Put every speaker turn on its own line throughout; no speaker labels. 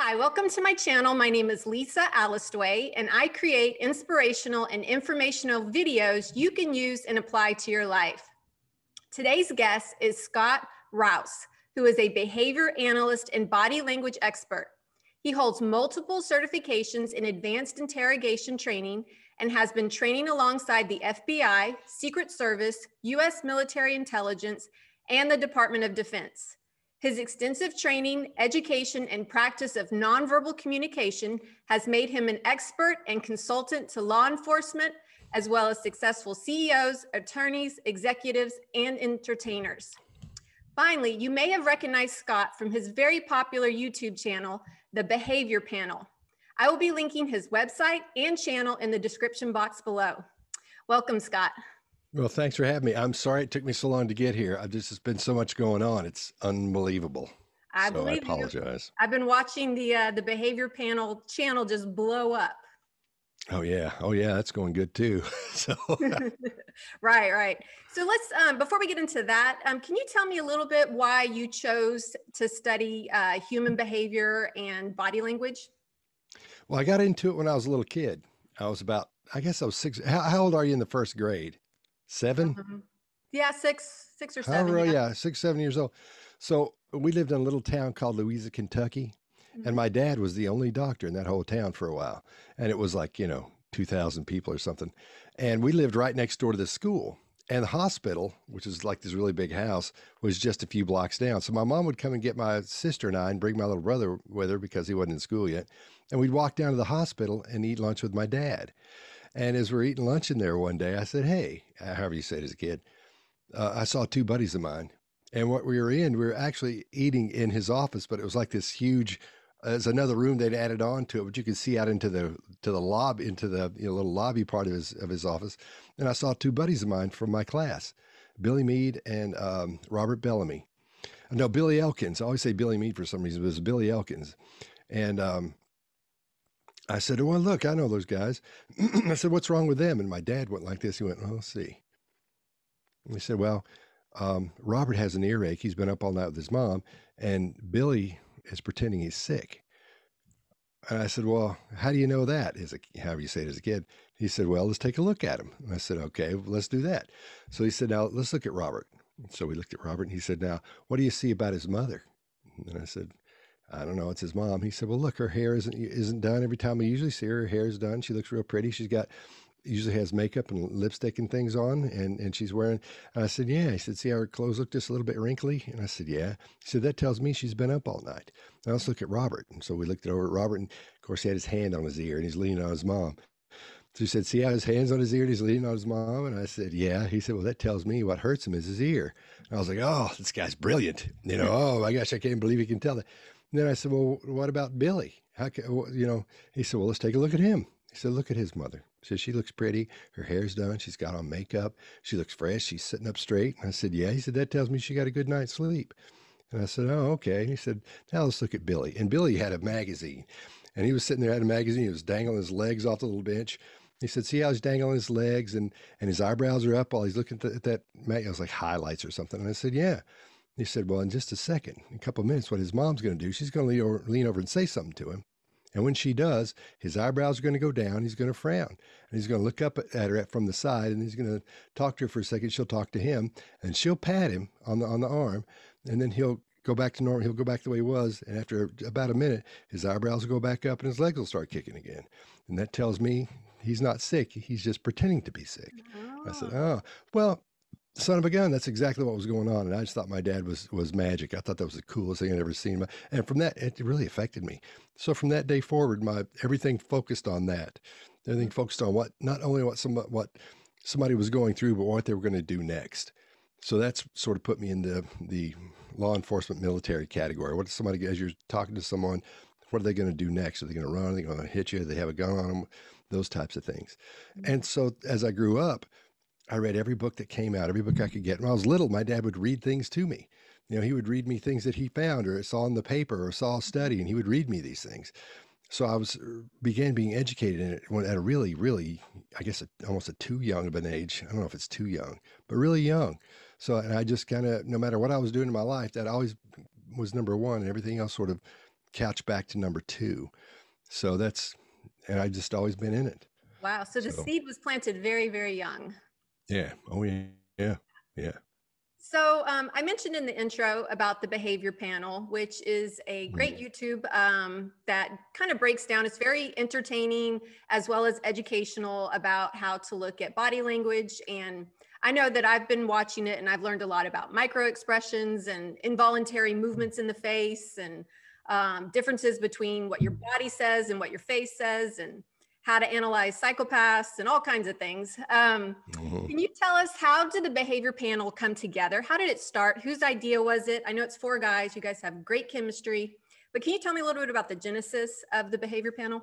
Hi, welcome to my channel. My name is Lisa Alistway, and I create inspirational and informational videos you can use and apply to your life. Today's guest is Scott Rouse, who is a behavior analyst and body language expert. He holds multiple certifications in advanced interrogation training and has been training alongside the FBI, Secret Service, U.S. military intelligence, and the Department of Defense. His extensive training, education, and practice of nonverbal communication has made him an expert and consultant to law enforcement, as well as successful CEOs, attorneys, executives, and entertainers. Finally, you may have recognized Scott from his very popular YouTube channel, The Behavior Panel. I will be linking his website and channel in the description box below. Welcome, Scott.
Well, thanks for having me. I'm sorry it took me so long to get here. I've just, it's been so much going on. It's unbelievable.
I
so I apologize.
You. I've been watching the uh, the behavior panel channel just blow up.
Oh yeah, oh yeah, that's going good too. so
right, right. So let's um, before we get into that, um, can you tell me a little bit why you chose to study uh, human behavior and body language?
Well, I got into it when I was a little kid. I was about, I guess I was six. How, how old are you in the first grade? 7
Mhm. Yeah, six, six or
However,
seven.
yeah, six, seven years old. So we lived in a little town called Louisa, Kentucky.
Mhm.
And my dad was the only doctor in that whole town for a while. And it was like, you know, 2,000 people or something. And we lived right next door to the school. And the hospital, which is like this really big house, was just a few blocks down. So my mom would come and get my sister and I and bring my little brother with her because he wasn't in school yet. And we'd walk down to the hospital and eat lunch with my dad. And as we're eating lunch in there one day, I said, Hey, uh, however you said as a kid, uh, I saw two buddies of mine. And what we were in, we were actually eating in his office, but it was like this huge there's another room they'd added on to it, but you could see out into the to the lobby, into the you know, little lobby part of his of his office. And I saw two buddies of mine from my class, Billy Mead and um, Robert Bellamy. No, Billy Elkins. I always say Billy Mead for some reason, but it was Billy Elkins. And um, I said, "Well, look, I know those guys." I said, "What's wrong with them?" And my dad went like this. He went, "Oh, let's see." And he said, "Well, um, Robert has an earache. He's been up all night with his mom, and Billy is pretending he's sick. And I said, Well, how do you know that? Is it however you say it as a kid? He said, Well, let's take a look at him. And I said, Okay, well, let's do that. So he said, Now let's look at Robert. So we looked at Robert and he said, Now, what do you see about his mother? And I said, I don't know. It's his mom. He said, Well, look, her hair isn't isn't done every time we usually see her. Her hair is done. She looks real pretty. She's got usually has makeup and lipstick and things on and, and she's wearing and I said, Yeah. He said, See how her clothes look just a little bit wrinkly? And I said, Yeah. He said, That tells me she's been up all night. Now let's look at Robert. And so we looked over at Robert and of course he had his hand on his ear and he's leaning on his mom. So he said, See how his hand's on his ear and he's leaning on his mom? And I said, Yeah. He said, Well, that tells me what hurts him is his ear. And I was like, Oh, this guy's brilliant. You know, oh my gosh, I can't believe he can tell that. And then I said, Well, what about Billy? How can, you know, he said, Well, let's take a look at him. He said, Look at his mother. He said, She looks pretty. Her hair's done. She's got on makeup. She looks fresh. She's sitting up straight. And I said, Yeah. He said, That tells me she got a good night's sleep. And I said, Oh, okay. And he said, Now let's look at Billy. And Billy had a magazine. And he was sitting there, had a magazine. He was dangling his legs off the little bench. He said, "See how he's dangling his legs and and his eyebrows are up while he's looking at, that." Mag- it was like highlights or something. And I said, "Yeah." He said, "Well, in just a second, in a couple of minutes, what his mom's going to do? She's going to lean over, lean over and say something to him. And when she does, his eyebrows are going to go down. He's going to frown. And he's going to look up at her from the side and he's going to talk to her for a second. She'll talk to him and she'll pat him on the, on the arm. And then he'll go back to normal. He'll go back the way he was. And after about a minute, his eyebrows will go back up and his legs will start kicking again. And that tells me he's not sick. He's just pretending to be sick. I said, oh, oh well, son of a gun, that's exactly what was going on. And I just thought my dad was was magic. I thought that was the coolest thing I'd ever seen. And from that, it really affected me. So from that day forward, my everything focused on that. Everything focused on what not only what some what somebody was going through, but what they were going to do next. So that's sort of put me in the the law enforcement military category. What is somebody as you're talking to someone, what are they going to do next? Are they going to run? Are they going to hit you? Do they have a gun on them? Those types of things. And so as I grew up, I read every book that came out, every book I could get. When I was little, my dad would read things to me. You know, he would read me things that he found or saw in the paper or saw a study, and he would read me these things. So I was er, began being educated in it when at a really, really, I guess, a, almost a too young of an age. I don't know if it's too young, but really young. So and I just kind of, no matter what I was doing in my life, that always was number one, and everything else sort of couch back to number two. So that's, and I just always been in it.
Wow. So the so, seed was planted very, very young.
Yeah. Oh, yeah. Yeah. Yeah.
So um, I mentioned in the intro about the behavior panel, which is a great. YouTube um, that kind of breaks down. It's very entertaining as well as educational about how to look at body language. And I know that I've been watching it and I've learned a lot about micro expressions and involuntary movements in the face and um, differences between what your body says and what your face says and how to analyze psychopaths and all kinds of things. Um, mm-hmm. Can you tell us how did the behavior panel come together? How did it start? Whose idea was it? I know it's four guys. You guys have great chemistry, but can you tell me a little bit about the genesis of the behavior panel?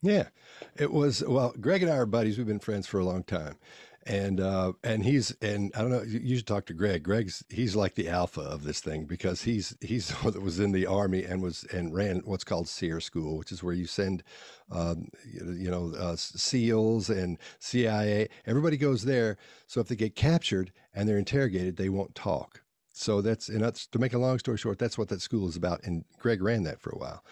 Yeah, it was well. Greg and I are buddies. We've been friends for a long time, and uh, and he's and I don't know. You should talk to Greg. Greg's he's like the alpha of this thing because he's he's that was in the army and was and ran what's called SERE School, which is where you send, um, you know, uh, SEALs and CIA. Everybody goes there. So if they get captured and they're interrogated, they won't talk. So that's and that's to make a long story short, that's what that school is about. And Greg ran that for a while.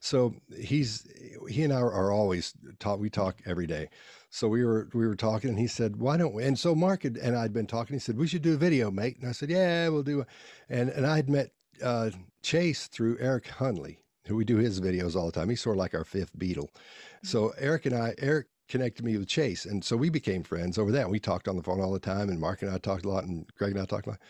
So he's he and I are always talk. We talk every day. So we were we were talking, and he said, "Why don't we?" And so Mark had, and I'd been talking. He said, "We should do a video, mate." And I said, "Yeah, we'll do." It. And and I had met uh, Chase through Eric Hunley, who we do his videos all the time. He's sort of like our fifth Beatle. So mm-hmm. Eric and I, Eric connected me with Chase, and so we became friends over that. We talked on the phone all the time, and Mark and I talked a lot, and Greg and I talked a lot.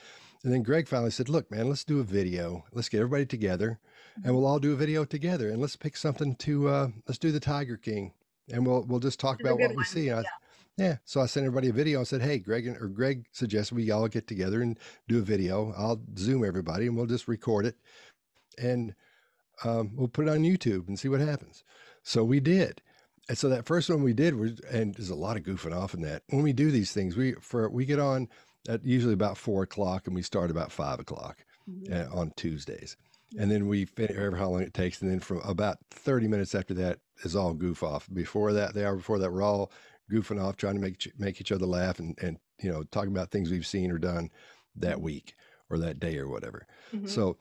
And then Greg finally said, "Look, man, let's do a video. Let's get everybody together, and mm-hmm. we'll all do a video together, and let's pick something to. Uh, let's do the Tiger King." and we'll we'll just talk about what we one. see. I, yeah. yeah. So I sent everybody a video and said, "Hey, Greg or Greg suggested we all get together and do a video. I'll Zoom everybody and we'll just record it, and um, we'll put it on YouTube and see what happens." So we did. And so that first one we did was, and there's a lot of goofing off in that. When we do these things, we for we get on at usually about four o'clock and we start about five o'clock mm-hmm. uh, on Tuesdays and then we finish however how long it takes, and then from about thirty minutes after that is all goof off. Before that, the hour before that, we're all goofing off, trying to make make each other laugh, and and you know talking about things we've seen or done that mm-hmm. week or that day or whatever. Mm-hmm. So.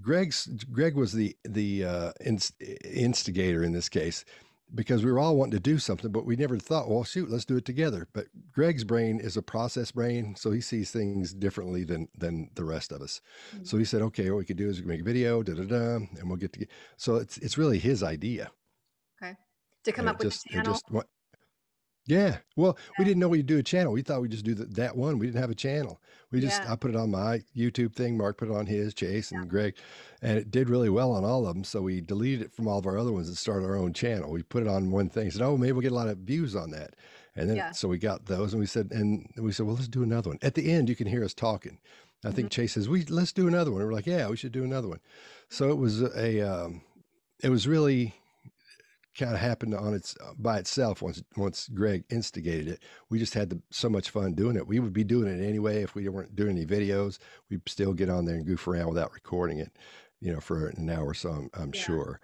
Greg's Greg was the the uh, inst- instigator in this case, because we were all wanting to do something, but we never thought, well, shoot, let's do it together. But Greg's brain is a process brain, so he sees things differently than than the rest of us. Mm-hmm. So he said, okay, what we could do is we can make a video, da da da, and we'll get to. So it's it's really his idea.
Okay, to come and up with just, the channel. Just,
yeah. Well, yeah. we didn't know we'd do a channel. We thought we'd just do the, that one. We didn't have a channel. We just, yeah. I put it on my YouTube thing. Mark put it on his, Chase and yeah. Greg, and it did really well on all of them. So we deleted it from all of our other ones and started our own channel. We put it on one thing. Said, oh, maybe we'll get a lot of views on that. And then, so we got those and we said, and we said, well, let's do another one. At the end, you can hear us talking. I think mm-hmm. Chase says, we, let's do another one. And we're like, yeah, we should do another one. So it was a, um, it was really, kind of happened on its uh, by itself once once Greg instigated it. We just had the, so much fun doing it. We would be doing it anyway if we weren't doing any videos. We'd still get on there and goof around without recording it, you know, for an hour or so. I'm, I'm yeah. sure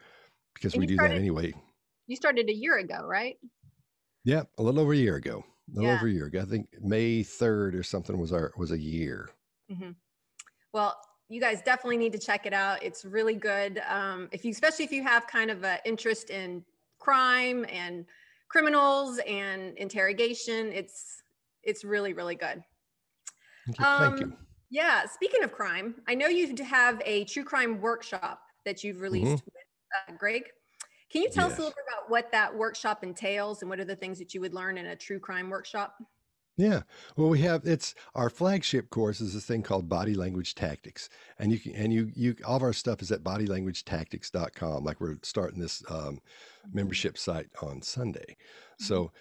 because and we do started, that anyway.
You started a year ago, right?
Yeah, a little over a year ago. A little yeah. over a year ago. I think May third or something was our was a year.
Mm-hmm. Well, you guys definitely need to check it out. It's really good. Um, if you, especially if you have kind of an interest in crime and criminals and interrogation. It's it's really really good.
Thank you. Um, Thank you.
Yeah. Speaking of crime, I know you have a true crime workshop that you've released mm-hmm. with uh, Greg. Can you tell yes. us a little bit about what that workshop entails and what are the things that you would learn in a true crime workshop?
Yeah. Well, we have it's our flagship course is this thing called Body Language Tactics. And you can and you you all of our stuff is at bodylanguagetactics.com. Like we're starting this um, membership site on Sunday. So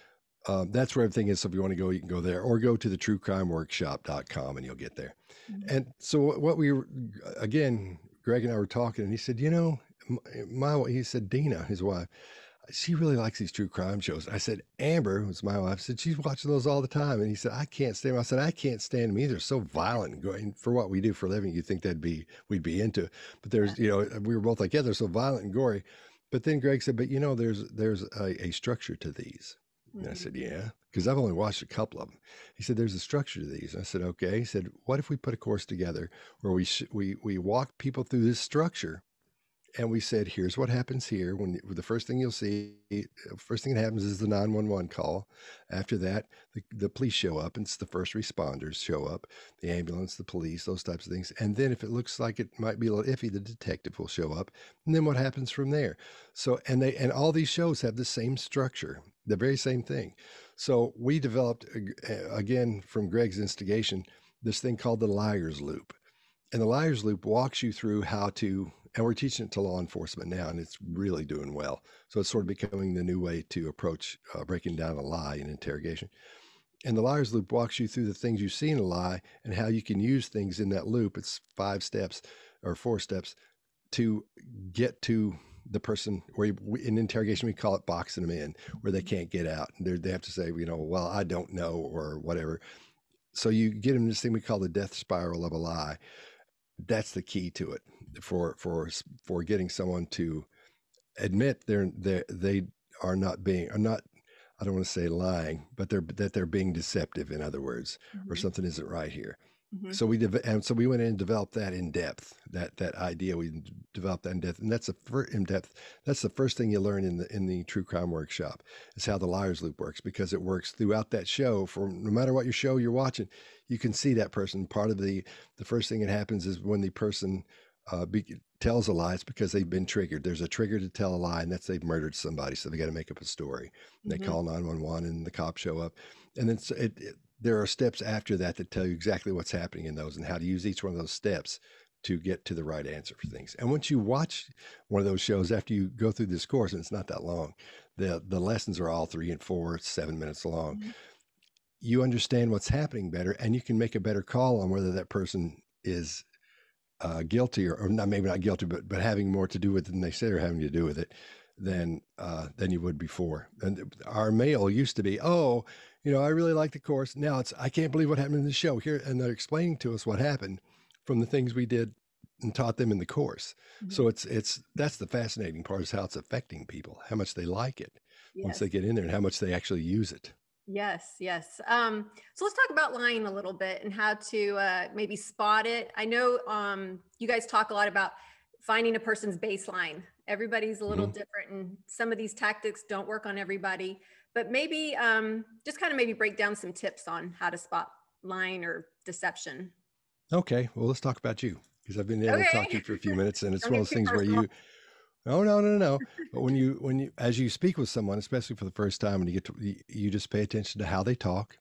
mm-hmm. um, that's where everything is. So if you want to go, you can go there or go to the truecrimeworkshop.com and you'll get there. Mm-hmm. And so what we again, Greg and I were talking and he said, you know, my, he said, Dina, his wife, she really likes these true crime shows. I said, Amber, was my wife, said she's watching those all the time. And he said, I can't stand them. I said, I can't stand them either. So violent and going for what we do for a living. you'd think that'd be, we'd be into, but there's, you know, we were both like, yeah, they're so violent and gory. But then Greg said, but you know, there's, there's a, a structure to these. And I said, mm-hmm. yeah, because I've only watched a couple of them. He said, there's a structure to these. I said, okay. He said, what if we put a course together where we, sh- we, we walk people through this structure and we said, here's what happens here. When the first thing you'll see, eh, first thing that happens is the 911 call. After that, the, the police show up, and it's the first responders show up, the ambulance, the police, those types of things. And then if it looks like it might be a little iffy, the detective will show up. And then what happens from there? So, and they, and all these shows have the same structure, the very same thing. So we developed, uh, eh, again, from Greg's instigation, this thing called the liar's loop. And the liar's loop walks you through how to and we're teaching it to law enforcement now, and it's really doing well. So it's sort of becoming the new way to approach uh, breaking down a lie in interrogation. And the liar's loop walks you through the things you see in a lie and how you can use things in that loop. It's five steps or four steps to get to the person where in interrogation we call it boxing them in where they can't get out and they have to say you know well i don't know or whatever so you get them this thing we call the death spiral of a lie that's the key to it for for for getting someone to admit they're they they are not being are not I don't want to say lying, but they're that they're being deceptive. In other words, mm-hmm. or something isn't right here. Mm-hmm. So we de- and so we went in and developed that in depth. That that idea we developed that in depth, and that's the first in depth. That's the first thing you learn in the in the true crime workshop is how the liars loop works because it works throughout that show. For no matter what your show you're watching, you can see that person. Part of the the first thing that happens is when the person uh, be, tells a lie, it's because they've been triggered. There's a trigger to tell a lie, and that's they've murdered somebody, so they got to make up a story. Mm-hmm. They call nine one one, and the cops show up, and then it, it, there are steps after that that tell you exactly what's happening in those and how to use each one of those steps to get to the right answer for things. And once you watch one of those shows after you go through this course, and it's not that long, the the lessons are all three and four, seven minutes long. Mm-hmm. You understand what's happening better, and you can make a better call on whether that person is uh, guilty or, or, not maybe not guilty, but but having more to do with it than they say or having to do with it than uh, than you would before. And our mail used to be, oh, you know, I really like the course. Now it's I can't believe what happened in the show here, and they're explaining to us what happened from the things we did and taught them in the course. Mm-hmm. So it's it's that's the fascinating part is how it's affecting people, how much they like it yes. once they get in there, and how much they actually use it.
Yes, yes. Um, so let's talk about lying a little bit and how to uh, maybe spot it. I know um, you guys talk a lot about finding a person's baseline. Everybody's a little mm-hmm. different, and some of these tactics don't work on everybody. But maybe um, just kind of maybe break down some tips on how to spot lying or deception.
Okay, well, let's talk about you because I've been able okay. to talk to you for a few minutes, and it's one of those things personal. where you no, no, no, no. but when you when you as you speak with someone, especially for the first time, and you get to you, you just pay attention to how they talk,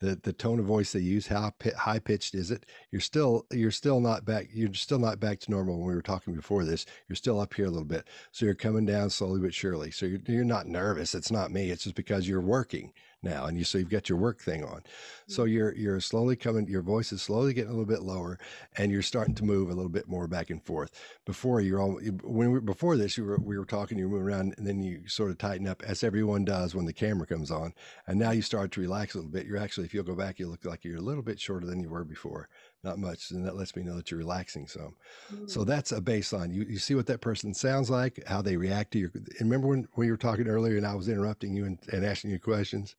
the the tone of voice they use, how high pitched is it? You're still you're still not back. You're still not back to normal when we were talking before this. You're still up here a little bit, so you're coming down slowly but surely. So you're you're not nervous. It's not me. It's just because you're working now and you so you've got your work thing on. So mm-hmm. you're you're slowly coming your voice is slowly getting a little bit lower and you're starting to move a little bit more back and forth. Before you're all when we, before this you were we were talking you were moving around and then you sort of tighten up as everyone does when the camera comes on and now you start to relax a little bit. You're actually if you'll go back you look like you're a little bit shorter than you were before not much and that lets me know that you're relaxing some. Mm. so that's a baseline. You, you see what that person sounds like how they react to your remember when we were talking earlier and i was interrupting you and, and asking you questions?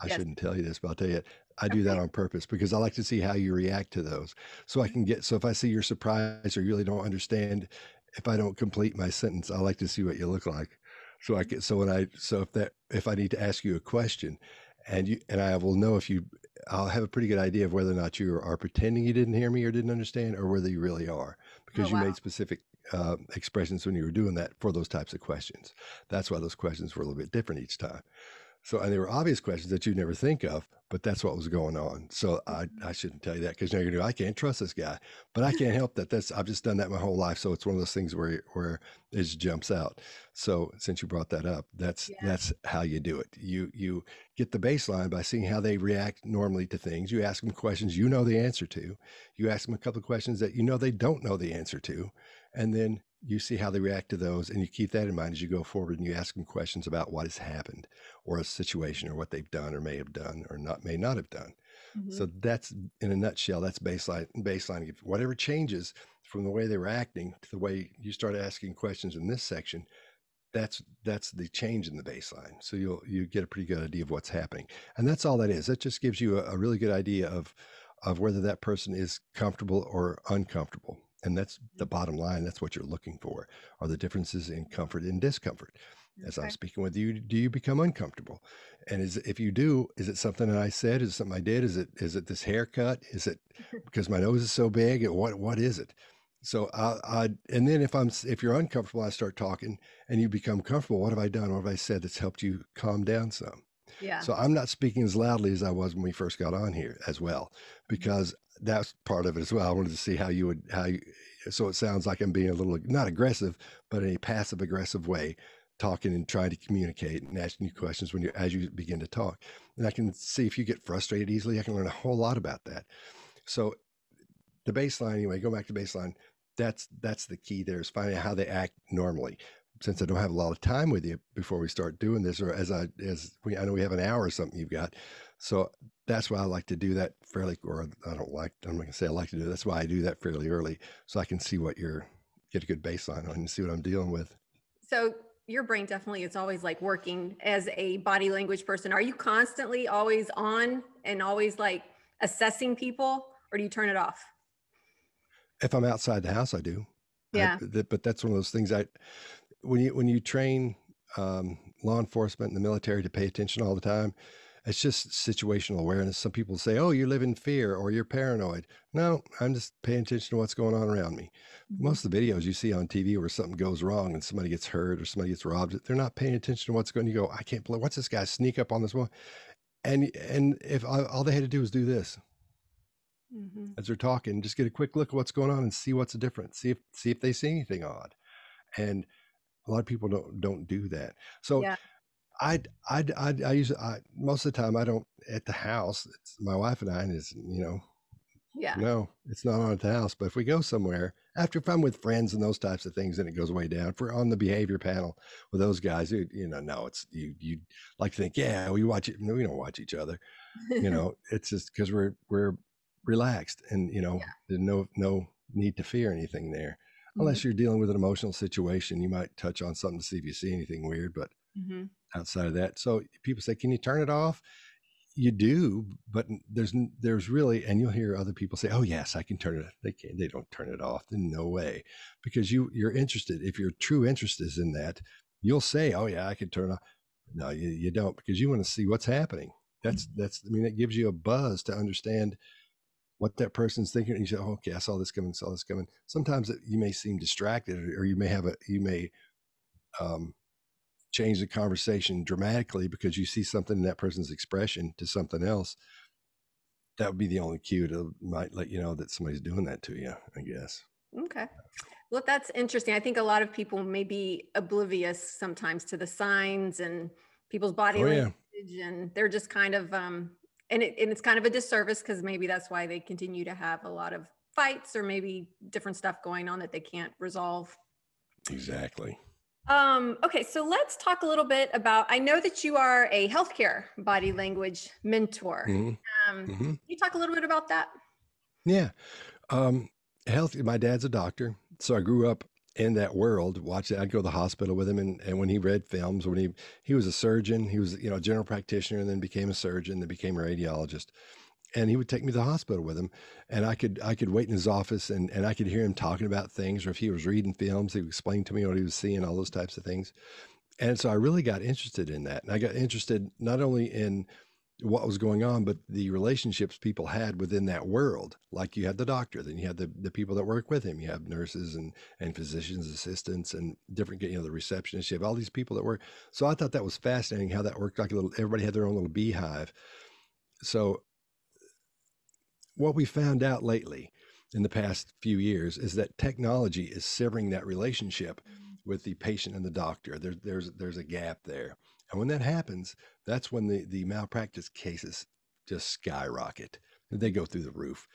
I yes. shouldn't tell you this but i'll tell you i do that on purpose because i like to see how you react to those. So i can get so if i see you're surprised or you really don't understand if i don't complete my sentence i like to see what you look like. So i can so when i so if that if i need to ask you a question and you and I will know if you I'll have a pretty good idea of whether or not you are pretending you didn't hear me or didn't understand or whether you really are because oh, wow. you made specific uh, expressions when you were doing that for those types of questions. That's why those questions were a little bit different each time. So, and there were obvious questions that you never think of, but that's what was going on. So I, mm-hmm. I shouldn't tell you that because now you're going to, I can't trust this guy, but I can't help that. That's, I've just done that my whole life. So it's one of those things where, where it just jumps out. So since you brought that up, that's, yeah. that's how you do it. You, you get the baseline by seeing how they react normally to things. You ask them questions you know the answer to. You ask them a couple of questions that you know they don't know the answer to. And then you see how they react to those and you keep that in mind as you go forward and you ask them questions about what has happened or a situation or what they've done or may have done or not may not have done mm-hmm. so that's in a nutshell that's baseline baseline whatever changes from the way they were acting to the way you start asking questions in this section that's that's the change in the baseline so you'll you get a pretty good idea of what's happening and that's all that is that just gives you a, a really good idea of of whether that person is comfortable or uncomfortable And that's the bottom line. That's what you're looking for are the differences in comfort and discomfort. As I'm speaking with you, do you become uncomfortable? And is if you do, is it something that I said? Is it something I did? Is it is it this haircut? Is it because my nose is so big? What what is it? So I, I and then if I'm if you're uncomfortable, I start talking, and you become comfortable. What have I done? What have I said that's helped you calm down some?
Yeah.
So I'm not speaking as loudly as I was when we first got on here as well, mm-hmm. because that's part of it as well. I wanted to see how you would how you, so it sounds like I'm being a little not aggressive, but in a passive aggressive way, talking and trying to communicate and asking you questions when you as you begin to talk. And I can see if you get frustrated easily, I can learn a whole lot about that. So the baseline anyway, go back to baseline. That's that's the key there is finding out how they act normally. Since I don't have a lot of time with you before we start doing this, or as I as we I know we have an hour or something you've got. So that's why I like to do that fairly or I don't like I'm not gonna say I like to do it. That's why I do that fairly early so I can see what you're get a good baseline on and see what I'm dealing with.
So your brain definitely is always like working as a body language person. Are you constantly always on and always like assessing people or do you turn it off?
If I'm outside the house, I do. I,
Yeah.
th- but that's one of those things I when you when you train um, law enforcement and the military to pay attention all the time, it's just situational awareness. Some people say, "Oh, you live in fear or you're paranoid." No, I'm just paying attention to what's going on around me. Most of the videos you see on TV where something goes wrong and somebody gets hurt or somebody gets robbed, they're not paying attention to what's going. You go, "I can't believe what's this guy sneak up on this one," and and if all all they had to do was do this
hmm
as they're talking, just get a quick look at what's going on and see what's the difference. See if see if they see anything odd. And a lot of people don't don't do that. So
Yeah.
I I I I use I most of the time I don't at the house. It's my wife and I, and it's you know
Yeah.
no, it's not on at the house. But if we go somewhere after if I'm with friends and those types of things, then it goes way down. If we're on the behavior panel with those guys, you, you know, no, it's you you like to think, yeah, we watch it. No, we don't watch each other you know it's just because we're we're relaxed and you know
Yeah.
there's no no need to fear anything there
Mhm.
unless you're dealing with an emotional situation you might touch on something to see if you see anything weird but
Mhm.
Outside of that. So people say can you turn it off? You do but there's there's really and you'll hear other people say oh yes i can turn it they can't they don't turn it off in no way. Because you you're interested if your true interest is in that you'll say oh yeah i can turn it off no you, you don't because you want to see what's happening. That's that's i mean it gives you a buzz to understand what that person's thinking and you say oh, okay i saw this coming saw this coming. Sometimes it, you may seem distracted or, or you may have a you may um, change the conversation dramatically because you see something in that person's expression to something else that would be the only cue to might let you know that somebody's doing that to you i guess
Okay. Well, that's interesting. I think a lot of people may be oblivious sometimes to the signs and people's body
Oh, yeah.
language, and they're just kind of, um, and, it, and it's kind of a disservice because maybe that's why they continue to have a lot of fights or maybe different stuff going on that they can't resolve.
exactly
Um, okay, so let's talk a little bit about. I know that you are a healthcare body language mentor.
Mhm,
Um,
mhm.
Can you talk a little bit about that?
Yeah. Um, health. My dad's a doctor, so I grew up in that world. Watch it. I'd go to the hospital with him, and, and when he read films, when he he was a surgeon, he was you know a general practitioner, and then became a surgeon, then became a radiologist. And he would take me to the hospital with him, and I could I could wait in his office, and and I could hear him talking about things, or if he was reading films, he would explain to me what he was seeing, all those types of things. And so I really got interested in that, and I got interested not only in what was going on, but the relationships people had within that world. Like you had the doctor, then you had the, the people that work with him. You have nurses and and physicians assistants and different, you know, the receptionists. You have all these people that work. So I thought that was fascinating how that worked. Like a little, everybody had their own little beehive. So what we found out lately in the past few years is that technology is severing that relationship with the patient and the doctor. There, there's there's a gap there, and when that happens, that's when the the malpractice cases just skyrocket. They go through the roof.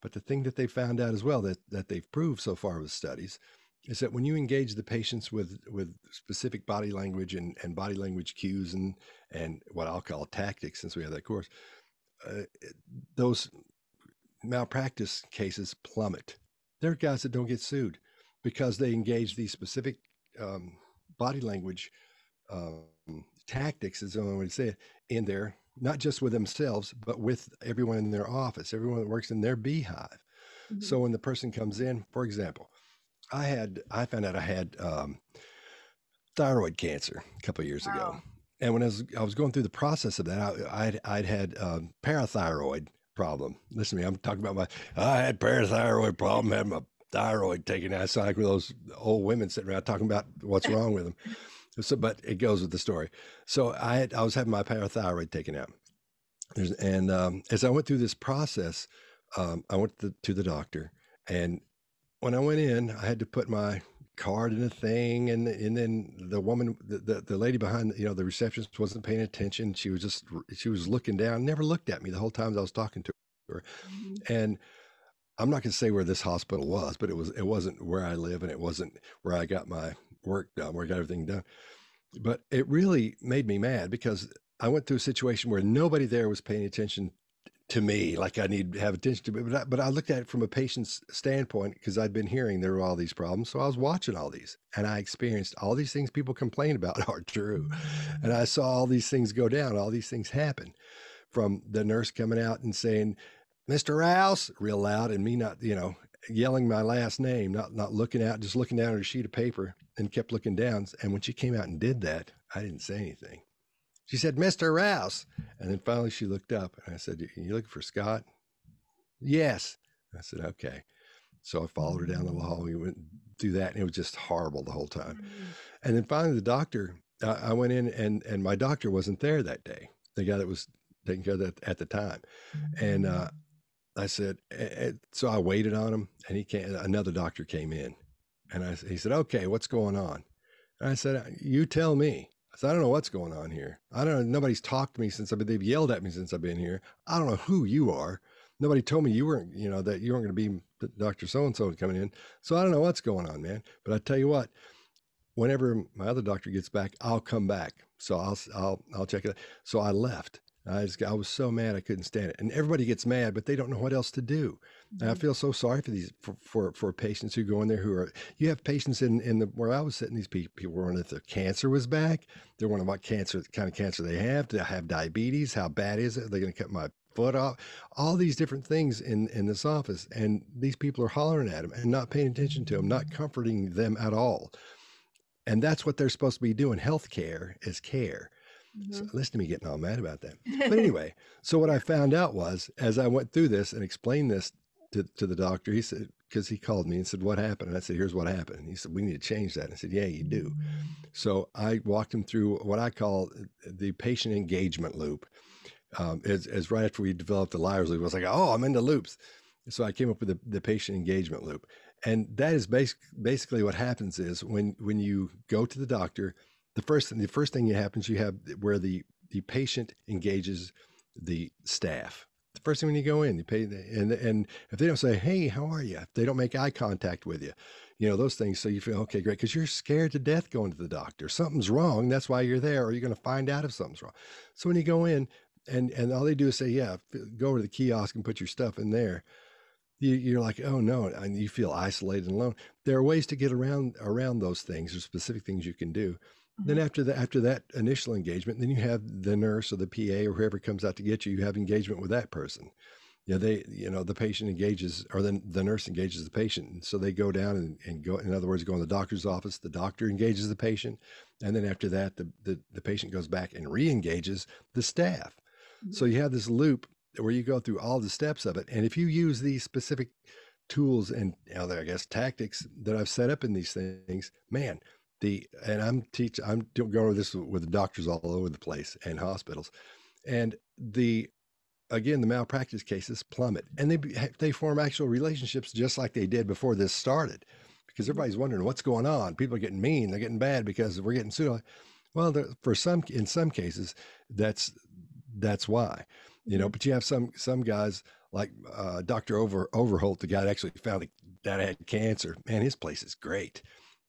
But the thing that they found out as well that that they've proved so far with studies is that when you engage the patients with with specific body language and, and body language cues and and what I'll call tactics, since we have that course, uh, those malpractice cases plummet. There are guys that don't get sued because they engage these specific um, body language um, tactics, is the only way to say it, in there, not just with themselves, but with everyone in their office, everyone that works in their beehive. Mm-hmm. So when the person comes in, for example, I had I found out I had um, thyroid cancer a couple years wow. ago, and when I was I was going through the process of that, I, would I'd had um, parathyroid problem. Listen to me, I'm talking about my I had parathyroid problem, had my thyroid taken out. Sound like with those old women sitting around talking about what's wrong with them. So, but it goes with the story. So I had I was having my parathyroid taken out, There's, and um, as I went through this process, um, I went to the, to the doctor, and when I went in, I had to put my card in a thing and and then the woman the, the, the lady behind you know the receptionist wasn't paying attention. She was just she was looking down never looked at me the whole time i was talking to her. Mm-hmm. and i'm not going to say where this hospital was but it was it wasn't where i live and it wasn't where i got my work done where i got everything done. But it really made me mad because i went through a situation where nobody there was paying attention to me like I need to have attention to it. But I, but I looked at it from a patient's standpoint because I'd been hearing there were all these problems. So I was watching all these and I experienced all these things people complain about are true. And I saw all these things go down, all these things happen from the nurse coming out and saying, Mr. Rouse, real loud, and me not, you know, yelling my last name, not not looking out, just looking down at a sheet of paper and kept looking down. And when she came out and did that, I didn't say anything. She said, Mr. Rouse. And then finally she looked up and I said, You looking for Scott? Yes. I said, Okay. So I followed her down the hall. We went through that and it was just horrible the whole time. Mm-hmm. And then finally the doctor, uh, I went in and, and my doctor wasn't there that day, the guy that was taking care of that at the time. And uh, I said, so I waited on him and he came, another doctor came in and I, he said, okay, what's going on? And I said, you tell me. Said, I don't know what's going on here. I don't know. Nobody's talked to me since I've been, they've yelled at me since I've been here. I don't know who you are. Nobody told me you weren't, you know, that you weren't going to be Dr. So-and-so coming in. So I don't know what's going on, man. But I tell you what, whenever my other doctor gets back, I'll come back. So I'll, I'll, I'll check it. out. So I left. I just, I was so mad I couldn't stand it. And everybody gets mad, but they don't know what else to do. And I mm-hmm. feel so sorry for these for, for, for patients who go in there who are you have patients in in the where I was sitting. These people, people were wondering if their cancer was back. They're wondering what cancer kind of cancer they have. Do they have diabetes? How bad is it? Are they going to cut my foot off? All these different things in in this office, and these people are hollering at them and not paying attention to them, not comforting them at all. And that's what they're supposed to be doing. Healthcare is care. Mm-hmm. So listen to me getting all mad about that. But anyway, so what I found out was as I went through this and explained this to, to the doctor, he said, because he called me and said, What happened? And I said, Here's what happened. And he said, We need to change that. And I said, Yeah, you do. So I walked him through what I call the patient engagement loop. Um, as, as right after we developed the liars loop, I was like, Oh, I'm into loops. So I came up with the, the patient engagement loop. And that is basic, basically what happens is when, when you go to the doctor, the first thing, the first thing that happens, you have where the the patient engages the staff. The first thing when you go in, you pay, and and if they don't say, "Hey, how are you?" If they don't make eye contact with you, you know those things. So you feel okay, great, because you're scared to death going to the doctor. Something's wrong. That's why you're there, or you're going to find out if something's wrong. So when you go in, and and all they do is say, "Yeah, go over to the kiosk and put your stuff in there." you, are like, oh no, and you feel isolated and alone. There are ways to get around around those things. There's specific things you can do. Then mm-hmm. after the after that initial engagement, then you have the nurse or the PA or whoever comes out to get you. You have engagement with that person. You know, they you know the patient engages or then the nurse engages the patient. So they go down and, and go. In other words, go in the doctor's office. The doctor engages the patient, and then after that, the the, the patient goes back and re-engages the staff. Mm-hmm. So you have this loop where you go through all the steps of it. And if you use these specific tools and you know, I guess tactics that I've set up in these things, man, the and I'm teach I'm going over this with doctors all over the place and hospitals, and the again the malpractice cases plummet, and they they form actual relationships just like they did before this started, because everybody's wondering what's going on. People are getting mean, they're getting bad because we're getting sued. Well, for some in some cases, that's that's why, you know. But you have some some guys like uh, Dr. Over Overholt, the guy that actually found that I had cancer. Man, his place is great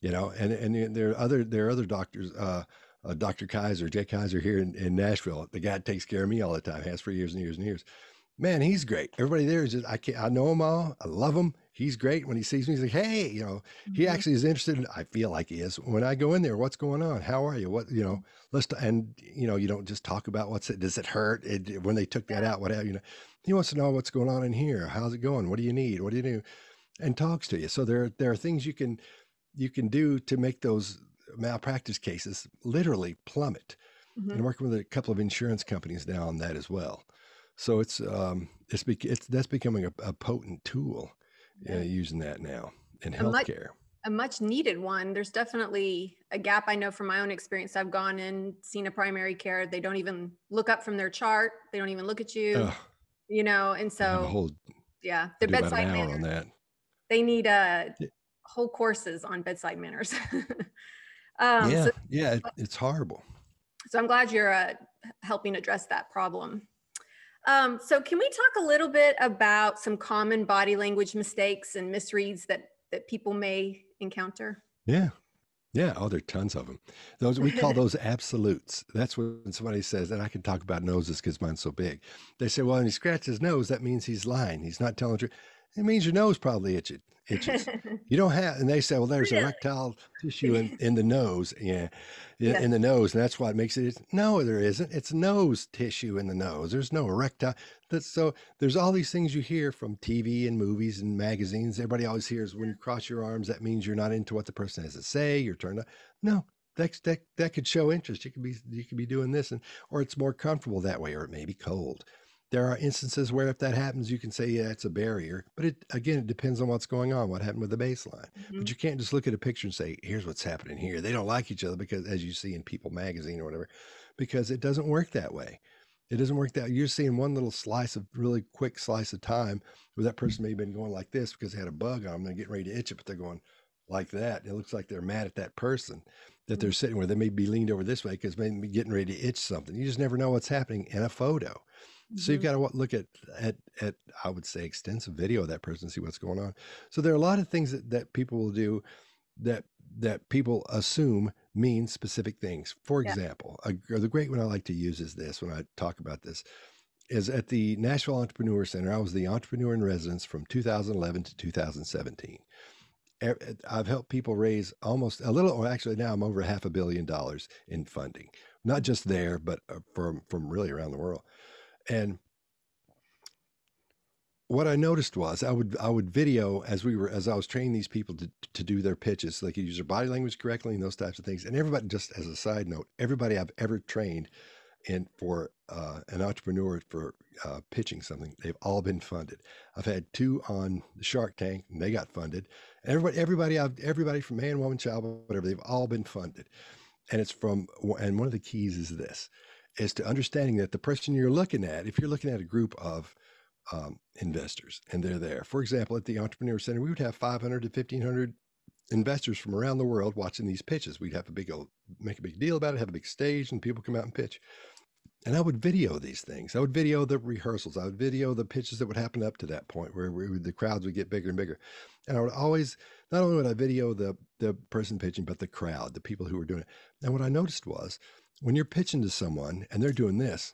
you know, and and there are other there are other doctors. Uh, uh, Dr. Kaiser, Jay Kaiser here in, in Nashville, the guy takes care of me all the time, has for years and years and years. Man, he's great. Everybody there is just I can't I know them all. I love them. he's great when he sees me. He's like, hey, you know, he
Mhm.
actually is interested. In, I feel like he is. When I go in there, what's going on? How are you? What you know? Let's t- and you know, you don't just talk about what's it. Does it hurt? It, when they took that out, what have you know? He wants to know what's going on in here. How's it going? What do you need? What do you do? And talks to you. So there there are things you can you can do to make those malpractice cases literally plummet.
Mhm.
And working with a couple of insurance companies now on that as well. So it's um it's bec- it's that's becoming a, a potent tool uh, using that now in
A much-
healthcare.
a much needed one. There's definitely a gap. I know from my own experience. I've gone and seen a primary care. They don't even look up from their chart. They don't even look at you.
Ugh,
You know, and
I have a
so
whole
yeah, their bedside
an
manner.
on that.
They need a.
Yeah.
Whole courses on bedside manners. um,
yeah,
so,
yeah, it, it's horrible.
so I'm glad you're uh, helping address that problem. Um, so can we talk a little bit about some common body language mistakes and misreads that that people may encounter?
Yeah. Yeah. Oh, there are tons of them. Those we call those absolutes. That's when somebody says, and I can talk about noses because mine's so big. They say, well, when he scratches his nose, that means he's lying. He's not telling the truth. It means your nose probably itches. itches. You don't have, and they say, well, there's erectile tissue in, in the nose. Yeah. In,
Yes.
in the nose. And that's what makes it. No, there isn't. It's nose tissue in the nose. There's no erectile. That's so there's all these things you hear from TV and movies and magazines. Everybody always hears when you cross your arms, that means you're not into what the person has to say. You're turned on. No, that, that, that could show interest. You could be, you could be doing this and, or it's more comfortable that way, or it may be cold. There are instances where if that happens, you can say, yeah, it's a barrier. But it, again, it depends on what's going on, what happened with the baseline.
Mhm.
But you can't just look at a picture and say, here's what's happening here. They don't like each other because, as you see in People magazine or whatever, because it doesn't work that way. It doesn't work that you're seeing one little slice of really quick slice of time where that person may have been going like this because they had a bug on them and getting ready to itch it, but they're going like that. It looks like they're mad at that person that they're sitting where they may be leaned over this way because they may be getting ready to itch something. You just never know what's happening in a photo. So you've
Mhm.
got to look at, at, at, I would say, extensive video of that person, see what's going on. So there are a lot of things that, that people will do that, that people assume mean specific things. For
Yeah.
example, a, the great one I like to use is this when I talk about this is at the Nashville Entrepreneur Center. I was the entrepreneur in residence from 2011 to 2017. I've helped people raise almost a little, or actually now I'm over half a billion dollars in funding, not just there, but uh, from from really around the world. And what I noticed was I would I would video as we were as I was training these people to to do their pitches, so they could use their body language correctly and those types of things. And everybody, just as a side note, everybody I've ever trained in for uh, an entrepreneur for uh, pitching something, they've all been funded. I've had two on the Shark Tank, and they got funded. And Everybody, everybody, I've everybody from man, woman, child, whatever, they've all been funded. And it's from and one of the keys is this is to understanding that the person you're looking at, if you're looking at a group of um, investors and they're there, for example, at the Entrepreneur Center, we would have 500 to 1500 investors from around the world watching these pitches. We'd have a big, make a big deal about it, have a big stage, and people come out and pitch. And I would video these things. I would video the rehearsals. I would video the pitches that would happen up to that point where would, the crowds would get bigger and bigger. And I would always, not only would I video the, the person pitching, but the crowd, the people who were doing it. And what I noticed was when you're pitching to someone and they're doing this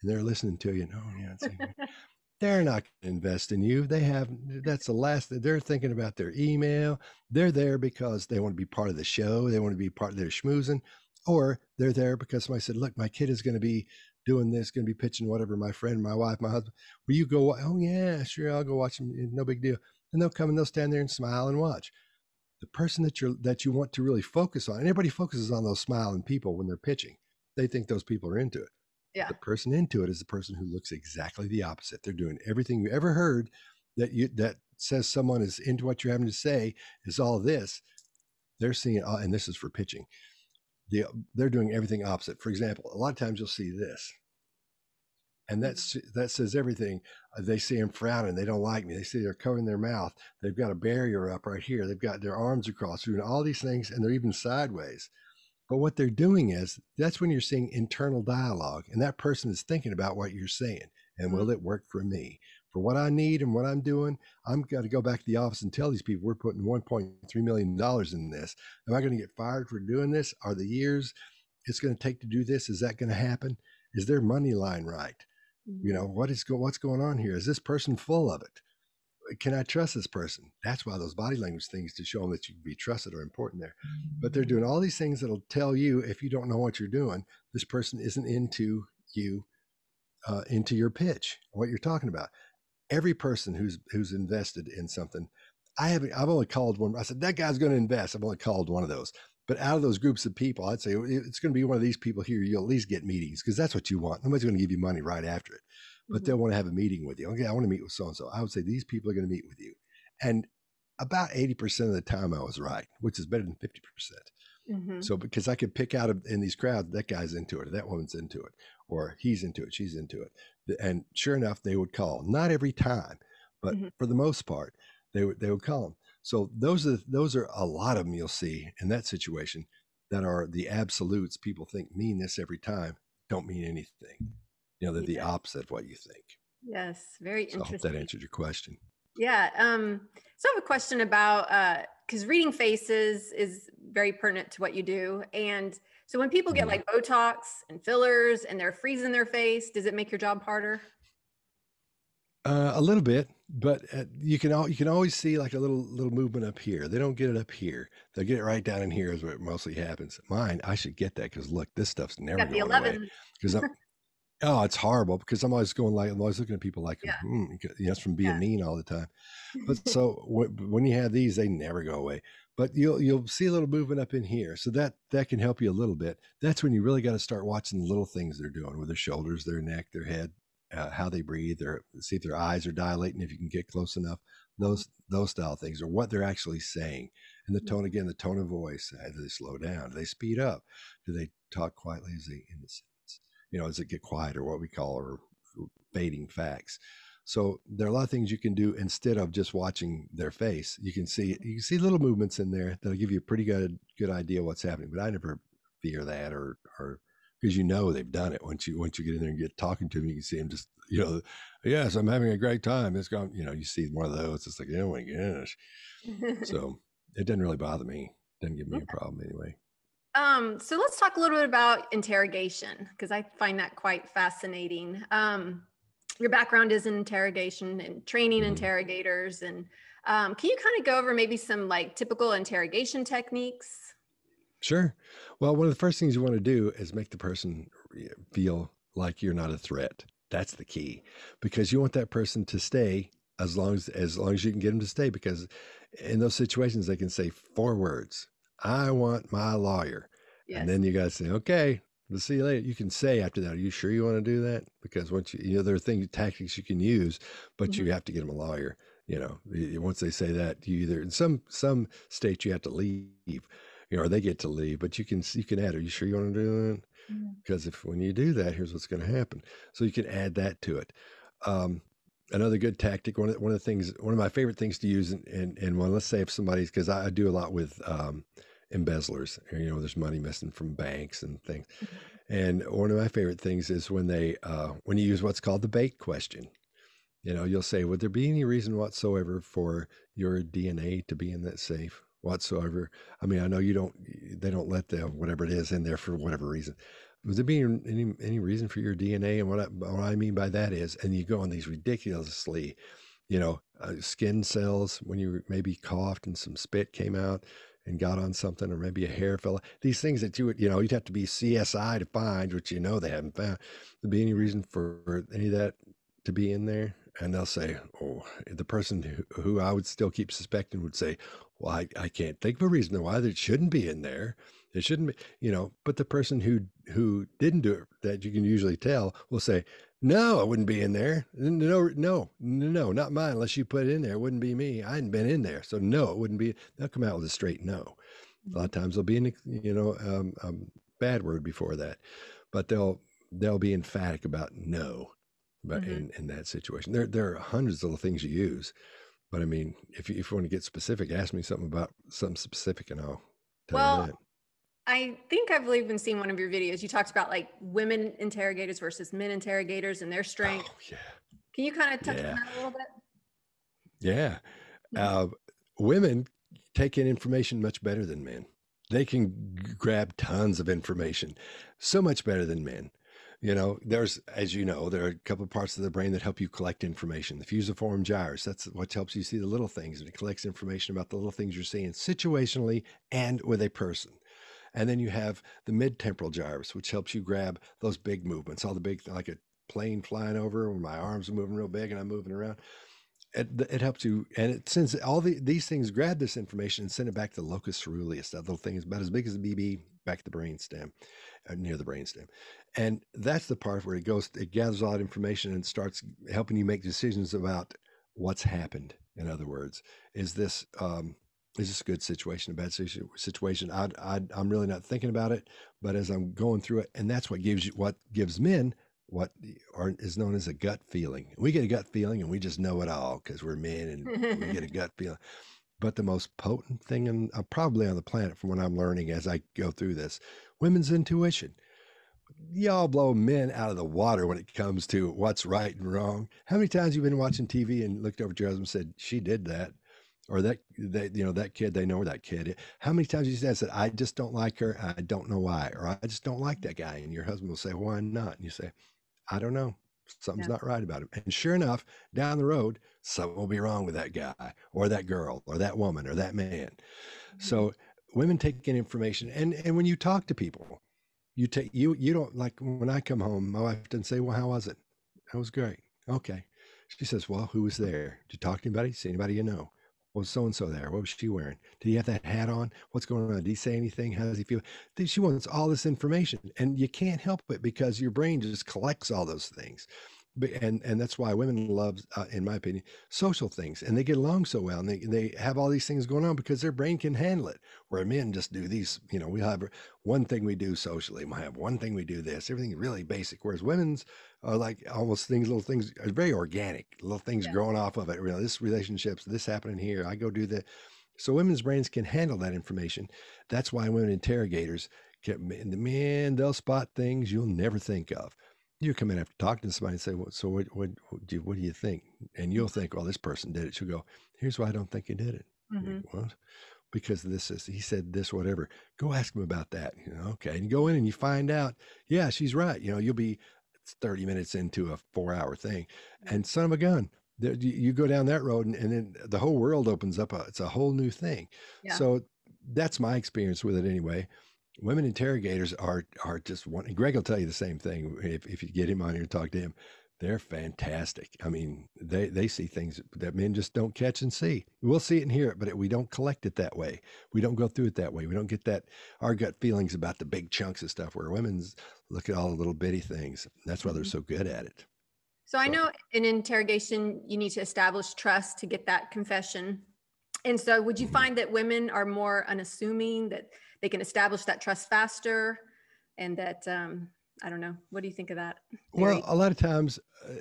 and they're listening to you, oh, yeah, it's they're not going to invest in you. They have, that's the last, they're thinking about their email. They're there because they want to be part of the show. They want to be part of their schmoozing or they're there because somebody said, look, my kid is going to be doing this, going to be pitching whatever, my friend, my wife, my husband. Will you go? Oh, yeah, sure. I'll go watch them. Eh, no big deal. And they'll come and they'll stand there and smile and watch. The person that you're that you want to really focus on, and everybody focuses on those smiling people when they're pitching. They think those people are into it.
Yeah.
The person into it is the person who looks exactly the opposite. They're doing everything you ever heard that you that says someone is into what you're having to say is all this. They're seeing it, and this is for pitching the, they're doing everything opposite. For example, a lot of times you'll see this, and that's that says everything. Uh, they see him frowning. They don't like me. They see they're covering their mouth. They've got a barrier up right here. They've got their arms across, doing all these things, and they're even sideways. But what they're doing is that's when you're seeing internal dialogue, and that person is thinking about what you're saying, and will it work for me? For what I need and what I'm doing, I'm got to go back to the office and tell these people we're putting 1.3 million dollars in this. Am I going to get fired for doing this? Are the years it's going to take to do this? Is that going to happen? Is their money line right? You mm-hmm. know what is go, what's going on here? Is this person full of it? Uh, can I trust this person? That's why those body language things to show them that you can be trusted are important there. But they're mm-hmm. doing all these things that'll tell you if you don't know what you're doing, this person isn't into you, uh, into your pitch, what you're talking about. Every person who's who's invested in something, I haven't. I've only called one. I said that guy's going to invest. I've only called one of those. But out of those groups of people, I'd say it's going to be one of these people here. You'll at least get meetings because that's what you want. Nobody's going to give you money right after it but mm-hmm. they'll want to have a meeting with you. Okay, I want to meet with so and so. I would say these people are going to meet with you. And about 80% of the time I was right, which is better than 50%. percent mm hmm So, because I could pick out of, in these crowds, that guy's into it, or that woman's into it, or he's into it, she's into it. And sure enough, they would call. Not every time, but mm-hmm. for the most part, they would, they would call them. So those are, those are a lot of them you'll see in that situation that are the absolutes people think mean this every time, don't mean anything. You know, they're yeah. the opposite of what you think.
Yes, very so interesting.
I hope that answered your question.
Yeah. Um, so I have a question about because uh, reading faces is very pertinent to what you do. And so when people get mm-hmm. like Botox and fillers and they're freezing their face, does it make your job harder?
Uh, a little bit, but uh, you can all, you can always see like a little little movement up here. They don't get it up here. They'll get it right down in here is where it mostly happens. Mine, I should get that because look, this stuff's never going away. Because I'm Oh, it's horrible because I'm always going like I'm always looking at people like, yeah. mm, you know, it's from being yeah. mean all the time. But so when you have these, they never go away. But you'll you'll see a little movement up in here, so that that can help you a little bit. That's when you really got to start watching the little things they're doing with their shoulders, their neck, their head, uh, how they breathe, or see if their eyes are dilating if you can get close enough. Those those style things, or what they're actually saying, and the mm. tone again, the tone of voice. Do they slow down? Do they speed up? Do they talk quietly? as they in the sentence you know, as it get quiet or what we call or fading facts. So there are a lot of things you can do instead of just watching their face. You can see you can see little movements in there that'll give you a pretty good good idea what's happening. But I never fear that or or because you know they've done it once you once you get in there and get talking to them, you can see them just you know, yes, I'm having a great time. It's gone, you know, you see one of those, it's like, oh my gosh. so it doesn't really bother me. Doesn't give me a problem anyway.
Um, so let's talk a little bit about interrogation because I find that quite fascinating. Um, your background is in interrogation and training mm-hmm. interrogators, and um, can you kind of go over maybe some like typical interrogation techniques?
Sure. Well, one of the first things you want to do is make the person feel like you're not a threat. That's the key, because you want that person to stay as long as as long as you can get them to stay. Because in those situations, they can say four words I want my lawyer. Yes. And then you got to say, okay, we'll see you later. You can say after that, are you sure you want to do that? Because once you, you know, there are things, tactics you can use, but mm-hmm. you have to get them a lawyer. You know, once they say that, you either in some some states you have to leave, you know, or they get to leave. But you can you can add, are you sure you want to do that? Because if when you do that, here's what's going to happen. So you can add that to it. Um, another good tactic. One of one of the things, one of my favorite things to use, and and, and when let's say if somebody's because I, I, do a lot with um, embezzlers. You know, there's money missing from banks and things. Mm-hmm. And one of my favorite things is when they uh, when you use what's called the bait question. You know, you'll say, "Would there be any reason whatsoever for your DNA to be in that safe whatsoever?" I mean, I know you don't. They don't let the whatever it is in there for whatever reason. Would there be any any reason for your DNA? And what I, what I mean by that is, and you go on these ridiculously, you know, uh, skin cells when you maybe coughed and some spit came out and got on something, or maybe a hair fell. These things that you would, you know, you'd have to be CSI to find, which you know they haven't found. There be any reason for any of that to be in there? And they'll say, oh, the person who, who I would still keep suspecting would say, well, I, I can't think of a reason why it shouldn't be in there. It shouldn't be, you know, but the person who who didn't do it that you can usually tell will say, no, it wouldn't be in there. No, no, no, not mine. Unless you put it in there, it wouldn't be me. I hadn't been in there, so no, it wouldn't be. They'll come out with a straight no. A lot of times there'll be an, you know, um, a bad word before that, but they'll they'll be emphatic about no. But mm-hmm. in, in that situation, there there are hundreds of little things you use, but I mean, if you, if you want to get specific, ask me something about something specific, and I'll tell well, you that.
I think I've even seen one of your videos. You talked about like women interrogators versus men interrogators and their strength. Oh, yeah. Can you kind of touch yeah. on that a little bit?
Yeah. Uh, women take in information much better than men. They can g- grab tons of information, so much better than men. You know, there's, as you know, there are a couple of parts of the brain that help you collect information. The fusiform gyrus, that's what helps you see the little things. And it collects information about the little things you're seeing situationally and with a person. And then you have the mid-temporal gyrus, which helps you grab those big movements, all the big, like a plane flying over when my arms are moving real big and I'm moving around. It, it helps you, and it sends all the, these things grab this information and send it back to the locus ceruleus. That little thing is about as big as a BB back to the brain stem, uh, near the brain stem. And that's the part where it goes, it gathers all that information and starts helping you make decisions about what's happened. In other words, is this, um, is this a good situation, a bad situation? I, I, I'm really not thinking about it, but as I'm going through it, and that's what gives you, what gives men what are, is known as a gut feeling. We get a gut feeling and we just know it all because we're men and we get a gut feeling. But the most potent thing, in, uh, probably on the planet, from what I'm learning as I go through this, women's intuition. Y'all blow men out of the water when it comes to what's right and wrong. How many times you've been watching TV and looked over at your husband and said, "She did that," or that that you know that kid they know where that kid how many times you said i just don't like her i don't know why or i just don't like that guy and your husband will say why not and you say I don't know. Something's yeah. not right about him. And sure enough, down the road, something will be wrong with that guy or that girl or that woman or that man. Mm-hmm. So women take in information and, and when you talk to people, you take you you don't like when I come home, my wife doesn't say, Well, how was it? That was great. Okay. She says, Well, who was there? Did you talk to anybody? See anybody you know? Was so and so there? What was she wearing? Did he have that hat on? What's going on? Did he say anything? How does he feel? She wants all this information, and you can't help it because your brain just collects all those things and and that's why women love, uh, in my opinion, social things, and they get along so well, and they they have all these things going on because their brain can handle it. Where men just do these, you know, we have one thing we do socially, we have one thing we do this, everything really basic. Whereas women's are like almost things, little things, are very organic, little things yeah. growing off of it. You know, this relationships, this happening here, I go do that. So women's brains can handle that information. That's why women interrogators get man, they'll spot things you'll never think of you come in after talking to somebody and say, well, so what, what, what, do you, what do you think? And you'll mm-hmm. think, well, this person did it. She'll go, here's why I don't think he did it. Mm-hmm. Well, because this is, he said this, whatever. Go ask him about that. You know, okay. And you go in and you find out, yeah, she's right. You know, you'll be 30 minutes into a four hour thing mm-hmm. and son of a gun, you go down that road and, and, then the whole world opens up. A, it's a whole new thing. Yeah. So that's my experience with it anyway women interrogators are are just one. Greg will tell you the same thing if, if you get him on here and talk to him. They're fantastic. I mean, they they see things that men just don't catch and see. We'll see it and hear it, but it, we don't collect it that way. We don't go through it that way. We don't get that our gut feelings about the big chunks of stuff. Where women's look at all the little bitty things. That's why they're mm-hmm. so good at it.
So, so I know in interrogation you need to establish trust to get that confession. And so, would you mm-hmm. find that women are more unassuming that they can establish that trust faster and that um, I don't know. What do you think of that?
Well, a lot of times uh,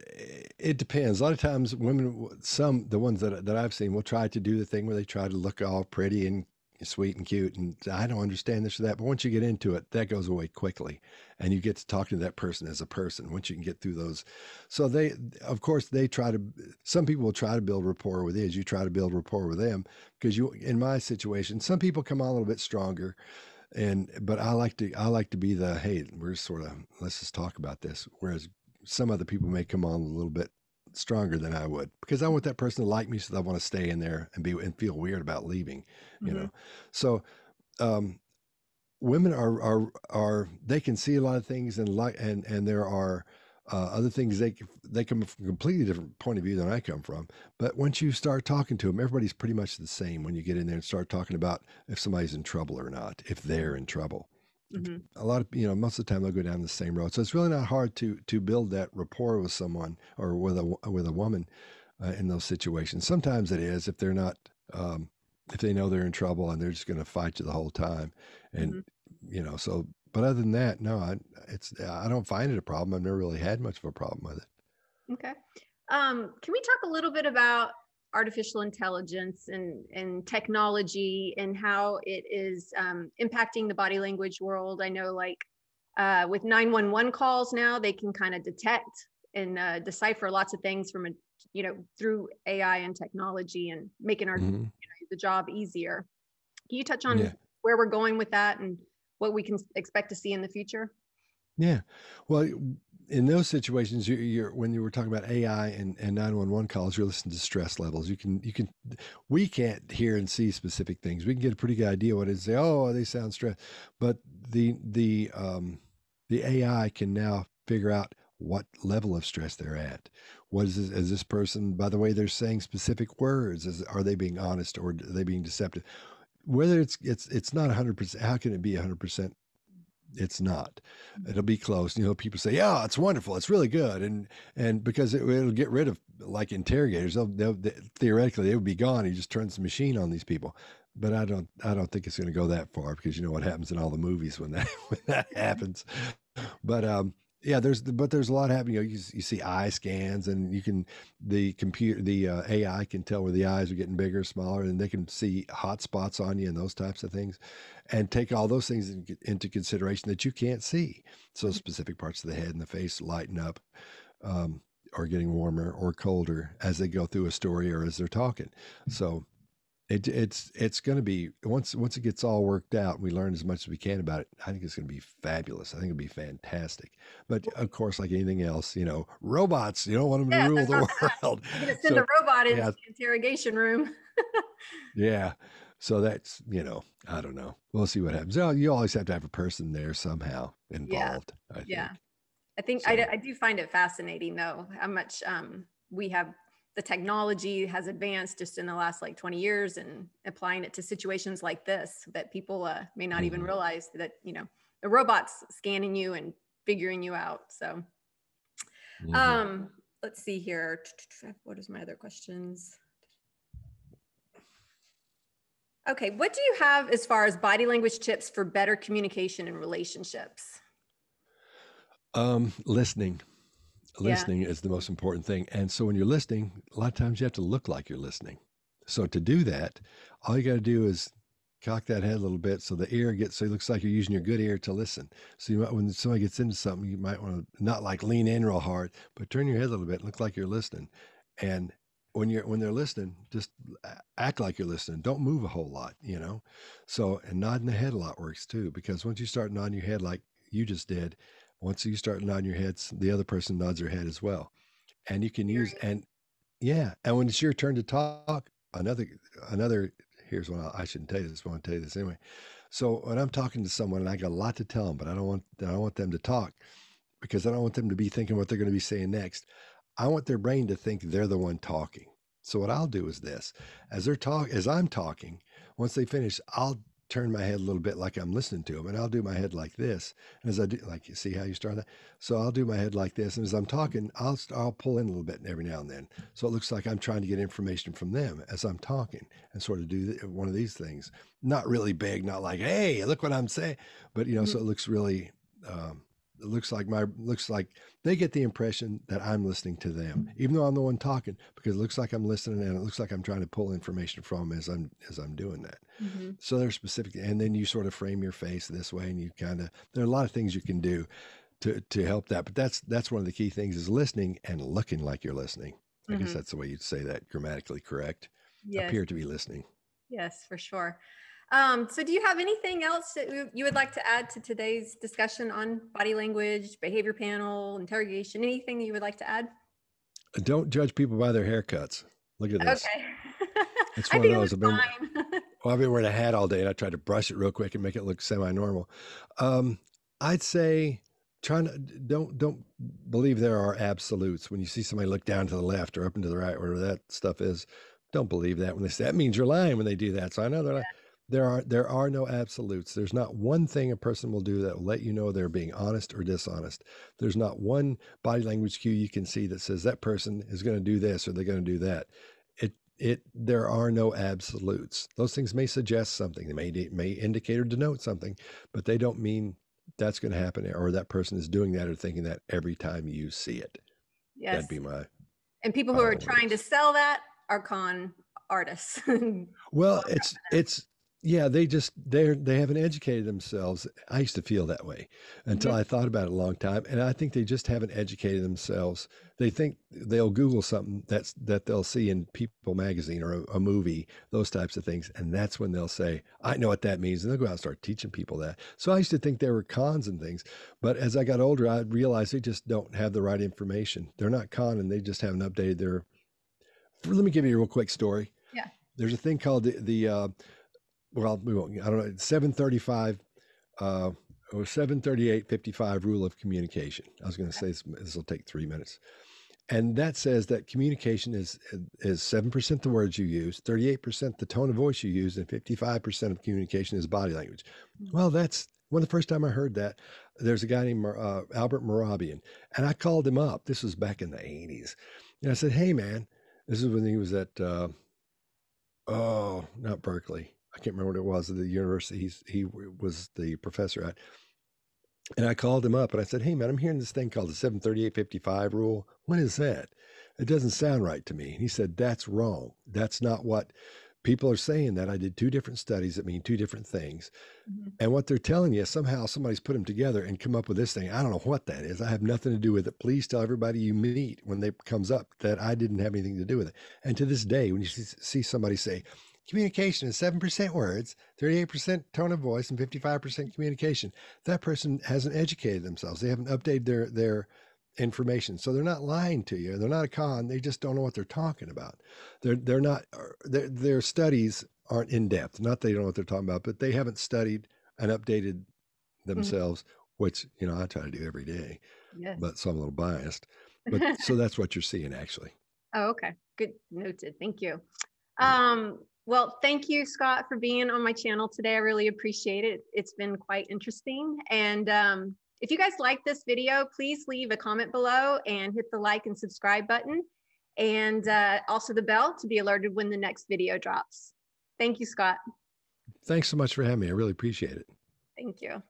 it depends. A lot of times women, some, the ones that, that I've seen will try to do the thing where they try to look all pretty and sweet and cute. And I don't understand this or that. But once you get into it, that goes away quickly. And you get to talk to that person as a person once you can get through those. So they, of course, they try to, some people will try to build rapport with you as you try to build rapport with them. Because you, in my situation, some people come on a little bit stronger and but i like to i like to be the hey we're sort of let's just talk about this whereas some other people may come on a little bit stronger than I would because I want that person to like me, so I want to stay in there and be and feel weird about leaving. You mm-hmm. know, so um, women are are are they can see a lot of things and like and and there are uh, other things they they come from a completely different point of view than I come from. But once you start talking to them, everybody's pretty much the same. When you get in there and start talking about if somebody's in trouble or not, if they're in trouble. Mm-hmm. A lot of you know, most of the time they'll go down the same road. So it's really not hard to to build that rapport with someone or with a with a woman uh, in those situations. Sometimes it is if they're not um, if they know they're in trouble and they're just going to fight you the whole time, and mm-hmm. you know. So, but other than that, no, I, it's I don't find it a problem. I've never really had much of a problem with it.
Okay. Um, can we talk a little bit about artificial intelligence and, and technology and how it is um, impacting the body language world. I know, like uh, with 911 calls now, they can kind of detect and uh, decipher lots of things from a you know through AI and technology and making our mm-hmm. you know, the job easier. Can you touch on yeah. where we're going with that and what we can expect to see in the future?
Yeah, well, in those situations, you, you're when you were talking about AI and, and 911 calls, you're listening to stress levels. You can you can we can't hear and see specific things. We can get a pretty good idea what it is. Say, oh, they sound stressed, but the the um, the AI can now figure out what level of stress they're at. What is this, is this person? By the way, they're saying specific words. Is, are they being honest or are they being deceptive? Whether it's it's it's not 100. percent How can it be 100 percent it's not. It'll be close you know people say yeah it's wonderful it's really good and and because it, will get rid of like interrogators they'll, they'll they, theoretically they would be gone he just turns the machine on these people. But i don't i don't think it's going to go that far because you know what happens in all the movies when that when that happens. But um yeah there's but there's a lot happening you, know, you, you see eye scans and you can the computer the uh, ai can tell where the eyes are getting bigger smaller and they can see hot spots on you and those types of things and take all those things in, into consideration that you can't see. So mm-hmm. specific parts of the head and the face lighten up um, or getting warmer or colder as they go through a story or as they're talking. So it, it's it's going to be once once it gets all worked out and we learn as much as we can about it i think it's going to be fabulous. I think it'll be fantastic. But of course like anything else you know robots you don't want them to rule the world.
Send so, a robot into yeah. the interrogation room.
Yeah. So that's you know i don't know. We'll see what happens. You always have to have a person there somehow involved
yeah I yeah. I think so. I, I do find it fascinating though how much um we have the technology has advanced just in the last like 20 years and applying it to situations like this that people uh, may not even mm-hmm. realize that you know the robots scanning you and figuring you out so. Mm-hmm. um let's see here. What is my other questions? Okay what do you have as far as body language tips for better communication and relationships?
Um listening listening yeah. is the most important thing. And so when you're listening, a lot of times you have to look like you're listening. So to do that, all you got to do is cock that head a little bit so the ear gets so it looks like you're using your good ear to listen. So you might when somebody gets into something, you might want to not like lean in real hard, but turn your head a little bit, look like you're listening. And when you're when they're listening, just act like you're listening. Don't move a whole lot, you know. So and nodding the head a lot works too, because once you start nodding your head like you just did, once you start nodding your heads, the other person nods their head as well. And you can use and yeah, and when it's your turn to talk, another another here's one I shouldn't tell you this, but I want to tell you this anyway. So when I'm talking to someone and I got a lot to tell them, but I don't want I don't want them to talk because I don't want them to be thinking what they're going to be saying next. I want their brain to think they're the one talking. So what I'll do is this: as they're talk, as I'm talking, once they finish, I'll turn my head a little bit like I'm listening to them, and I'll do my head like this. And as I do, like you see how you start that. So I'll do my head like this, and as I'm talking, I'll I'll pull in a little bit every now and then. So it looks like I'm trying to get information from them as I'm talking, and sort of do one of these things. Not really big, not like hey, look what I'm saying, but you know, mm-hmm. so it looks really um, it looks like my looks like they get the impression that I'm listening to them, even though I'm the one talking, because it looks like I'm listening and it looks like I'm trying to pull information from as I'm as I'm doing that. Mm-hmm. So they're specific, and then you sort of frame your face this way, and you kind of there are a lot of things you can do to to help that. But that's that's one of the key things is listening and looking like you're listening. I mm-hmm. guess that's the way you'd say that grammatically correct. Yes. Appear to be listening.
Yes, for sure. Um, so do you have anything else that you would like to add to today's discussion on body language, behavior panel, interrogation, anything that you would like to add?
Don't judge people by their haircuts. Look at this. Okay. It's one of those. I've been, well, I've been wearing a hat all day and I tried to brush it real quick and make it look semi-normal. Um, I'd say trying to don't don't believe there are absolutes. When you see somebody look down to the left or up and to the right, whatever that stuff is, don't believe that when they say that means you're lying when they do that. So I know they're yeah there are there are no absolutes. There's not one thing a person will do that will let you know they're being honest or dishonest. There's not one body language cue you can see that says that person is going to do this or they're going to do that. It it there are no absolutes. Those things may suggest something. They may may indicate or denote something but they don't mean that's going to happen or that person is doing that or thinking that every time you see it. Yes that'd be my
and people who are trying to sell that are con artists.
Well it's it's yeah, they just they're they haven't educated themselves. I used to feel that way until
Mhm.
I thought about it a long time, and I think they just haven't educated themselves. They think they'll Google something that's that they'll see in People magazine or a, a movie, those types of things, and that's when they'll say, "I know what that means," and they'll go out and start teaching people that. So I used to think there were cons and things, but as I got older, I realized they just don't have the right information. They're not con, and they just haven't updated their. Let me give you a real quick story.
Yeah.
There's a thing called the the uh, well, we won't, I don't know, 735 uh, or 738 55 rule of communication. I was going to say this, will take three minutes. And that says that communication is is 7% the words you use, 38% the tone of voice you use, and 55% of communication is body language.
Mhm.
Well, that's when the first time I heard that, there's a guy named uh, Albert Mehrabian, and I called him up. This was back in the 80s. And I said, Hey, man, this is when he was at, uh, oh, not Berkeley. I can't remember what it was at the university he's, he was the professor at. And I called him up and I said, Hey, man, I'm hearing this thing called the 73855 rule. What is that? It doesn't sound right to me. And he said, That's wrong. That's not what people are saying. That I did two different studies that mean two different things.
Mhm.
And what they're telling you, somehow somebody's put them together and come up with this thing. I don't know what that is. I have nothing to do with it. Please tell everybody you meet when they comes up that I didn't have anything to do with it. And to this day, when you see somebody say, communication is 7% words, 38% tone of voice, and 55% communication, that person hasn't educated themselves. They haven't updated their, their information. So they're not lying to you. They're not a con. They just don't know what they're talking about. They're, they're not, their, their studies aren't in depth. Not that they don't know what they're talking about, but they haven't studied and updated themselves, which, you know, I try to do every day,
Yes.
but so I'm a little biased. But so that's what you're seeing actually.
oh, okay. Good. Noted. Thank you. Um, well, thank you, Scott, for being on my channel today. I really appreciate it. It's been quite interesting. And um, if you guys like this video, please leave a comment below and hit the like and subscribe button. And uh, also the bell to be alerted when the next video drops. Thank you, Scott.
Thanks so much for having me. I really appreciate it.
Thank you.